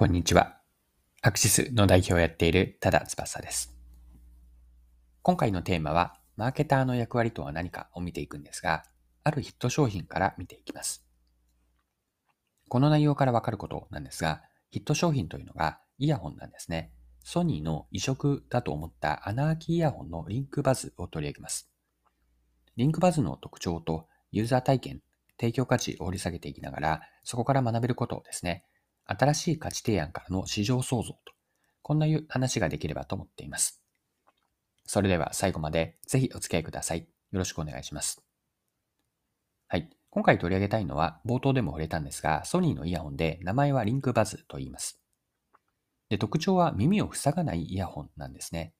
こんにちは。アクシスの代表をやっている多田翼です。今回のテーマは、マーケターの役割とは何かを見ていくんですが、あるヒット商品から見ていきます。この内容からわかることなんですが、ヒット商品というのがイヤホンなんですね。ソニーの移植だと思ったアナーキーイヤホンのリンクバズを取り上げます。リンクバズの特徴とユーザー体験、提供価値を掘り下げていきながら、そこから学べることをですね。新しい価値提案からの市場創造と、こんな話ができればと思っています。それでは最後までぜひお付き合いください。よろしくお願いします。はい。今回取り上げたいのは冒頭でも触れたんですが、ソニーのイヤホンで名前はリンクバズと言います。で、特徴は耳を塞がないイヤホンなんですね。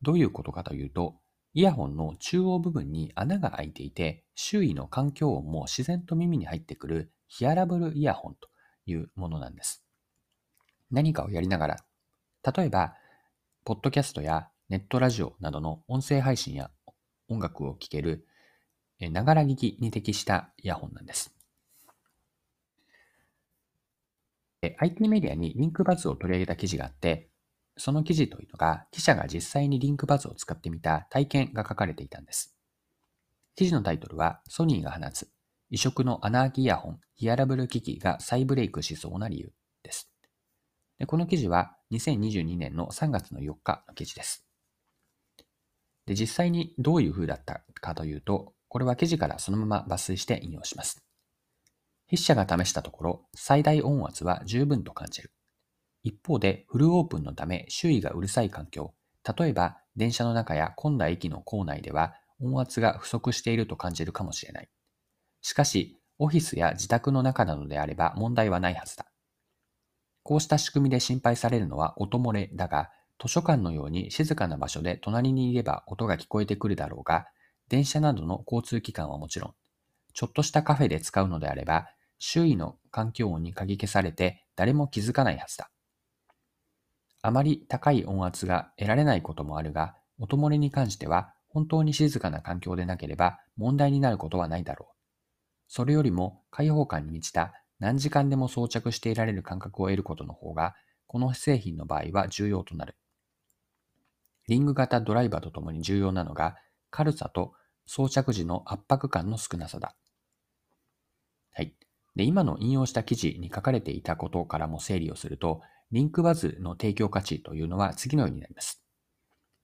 どういうことかというと、イヤホンの中央部分に穴が開いていて、周囲の環境音も自然と耳に入ってくるヒアラブルイヤホンというものなんです。何かをやりながら、例えば、ポッドキャストやネットラジオなどの音声配信や音楽を聴ける、ながら聞きに適したイヤホンなんです。IT メディアにリンクバズを取り上げた記事があって、その記事というのが記者が実際にリンクバズを使ってみた体験が書かれていたんです。記事のタイトルはソニーが放つ移植のアナーキイヤホン、ヒアラブル機器が再ブレイクしそうな理由です。でこの記事は2022年の3月の4日の記事です。で実際にどういう風だったかというと、これは記事からそのまま抜粋して引用します。筆者が試したところ、最大音圧は十分と感じる。一方で、フルオープンのため周囲がうるさい環境、例えば電車の中や混んだ駅の構内では音圧が不足していると感じるかもしれない。しかし、オフィスや自宅の中などであれば問題はないはずだ。こうした仕組みで心配されるのは音漏れだが、図書館のように静かな場所で隣にいれば音が聞こえてくるだろうが、電車などの交通機関はもちろん、ちょっとしたカフェで使うのであれば、周囲の環境音に鍵消されて誰も気づかないはずだ。あまり高い音圧が得られないこともあるが、音漏れに関しては本当に静かな環境でなければ問題になることはないだろう。それよりも開放感に満ちた何時間でも装着していられる感覚を得ることの方が、この製品の場合は重要となる。リング型ドライバーとともに重要なのが、軽さと装着時の圧迫感の少なさだ。はい。で、今の引用した記事に書かれていたことからも整理をすると、リンクバズの提供価値というのは次のようになります。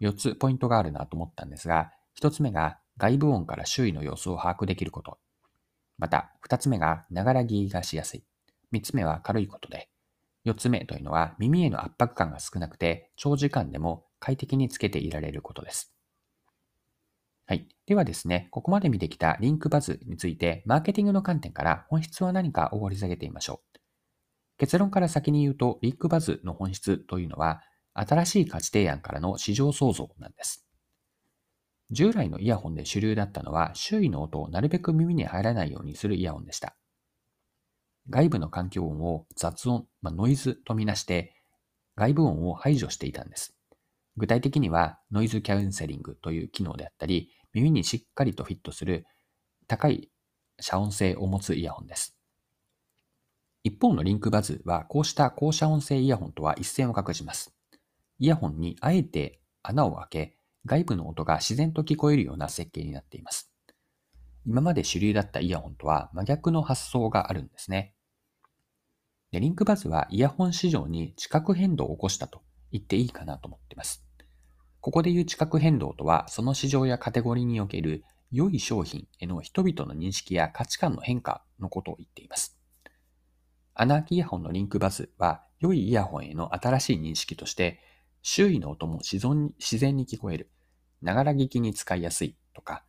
4つポイントがあるなと思ったんですが、1つ目が外部音から周囲の様子を把握できること。また、二つ目が、ながら聞きがしやすい。三つ目は軽いことで。四つ目というのは、耳への圧迫感が少なくて、長時間でも快適につけていられることです。はい。ではですね、ここまで見てきたリンクバズについて、マーケティングの観点から本質は何かを掘り下げてみましょう。結論から先に言うと、リンクバズの本質というのは、新しい価値提案からの市場創造なんです。従来のイヤホンで主流だったのは周囲の音をなるべく耳に入らないようにするイヤホンでした。外部の環境音を雑音、まあ、ノイズとみなして外部音を排除していたんです。具体的にはノイズキャウンセリングという機能であったり、耳にしっかりとフィットする高い遮音性を持つイヤホンです。一方のリンクバズはこうした高遮音性イヤホンとは一線を画します。イヤホンにあえて穴を開け、外部の音が自然と聞こえるような設計になっています。今まで主流だったイヤホンとは真逆の発想があるんですね。でリンクバズはイヤホン市場に地殻変動を起こしたと言っていいかなと思っています。ここで言う地殻変動とは、その市場やカテゴリーにおける良い商品への人々の認識や価値観の変化のことを言っています。アナーキイヤホンのリンクバズは、良いイヤホンへの新しい認識として、周囲の音も自然に聞こえる。ながら聞きに使いやすいとか、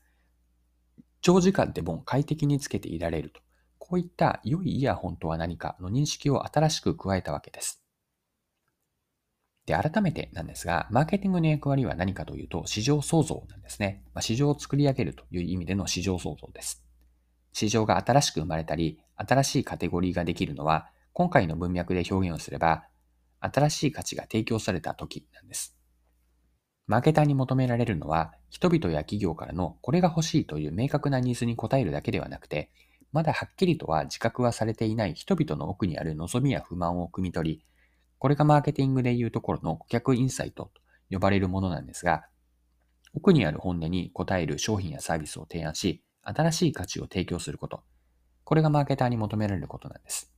長時間でも快適につけていられると、こういった良いイヤホンとは何かの認識を新しく加えたわけです。で、改めてなんですが、マーケティングの役割は何かというと、市場創造なんですね。まあ、市場を作り上げるという意味での市場創造です。市場が新しく生まれたり、新しいカテゴリーができるのは、今回の文脈で表現をすれば、新しい価値が提供された時なんです。マーケターに求められるのは、人々や企業からのこれが欲しいという明確なニーズに応えるだけではなくて、まだはっきりとは自覚はされていない人々の奥にある望みや不満を汲み取り、これがマーケティングでいうところの顧客インサイトと呼ばれるものなんですが、奥にある本音に応える商品やサービスを提案し、新しい価値を提供すること。これがマーケターに求められることなんです。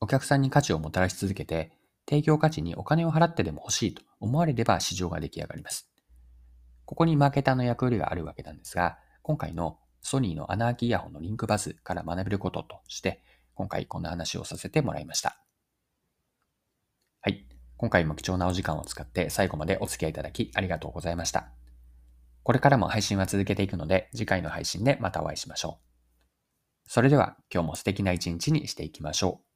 お客さんに価値をもたらし続けて、提供価値にお金を払ってでも欲しいと思われれば市場が出来上がります。ここにマーケターの役割があるわけなんですが、今回のソニーのアナーキーイヤホンのリンクバズから学べることとして、今回こんな話をさせてもらいました。はい。今回も貴重なお時間を使って最後までお付き合いいただきありがとうございました。これからも配信は続けていくので、次回の配信でまたお会いしましょう。それでは今日も素敵な一日にしていきましょう。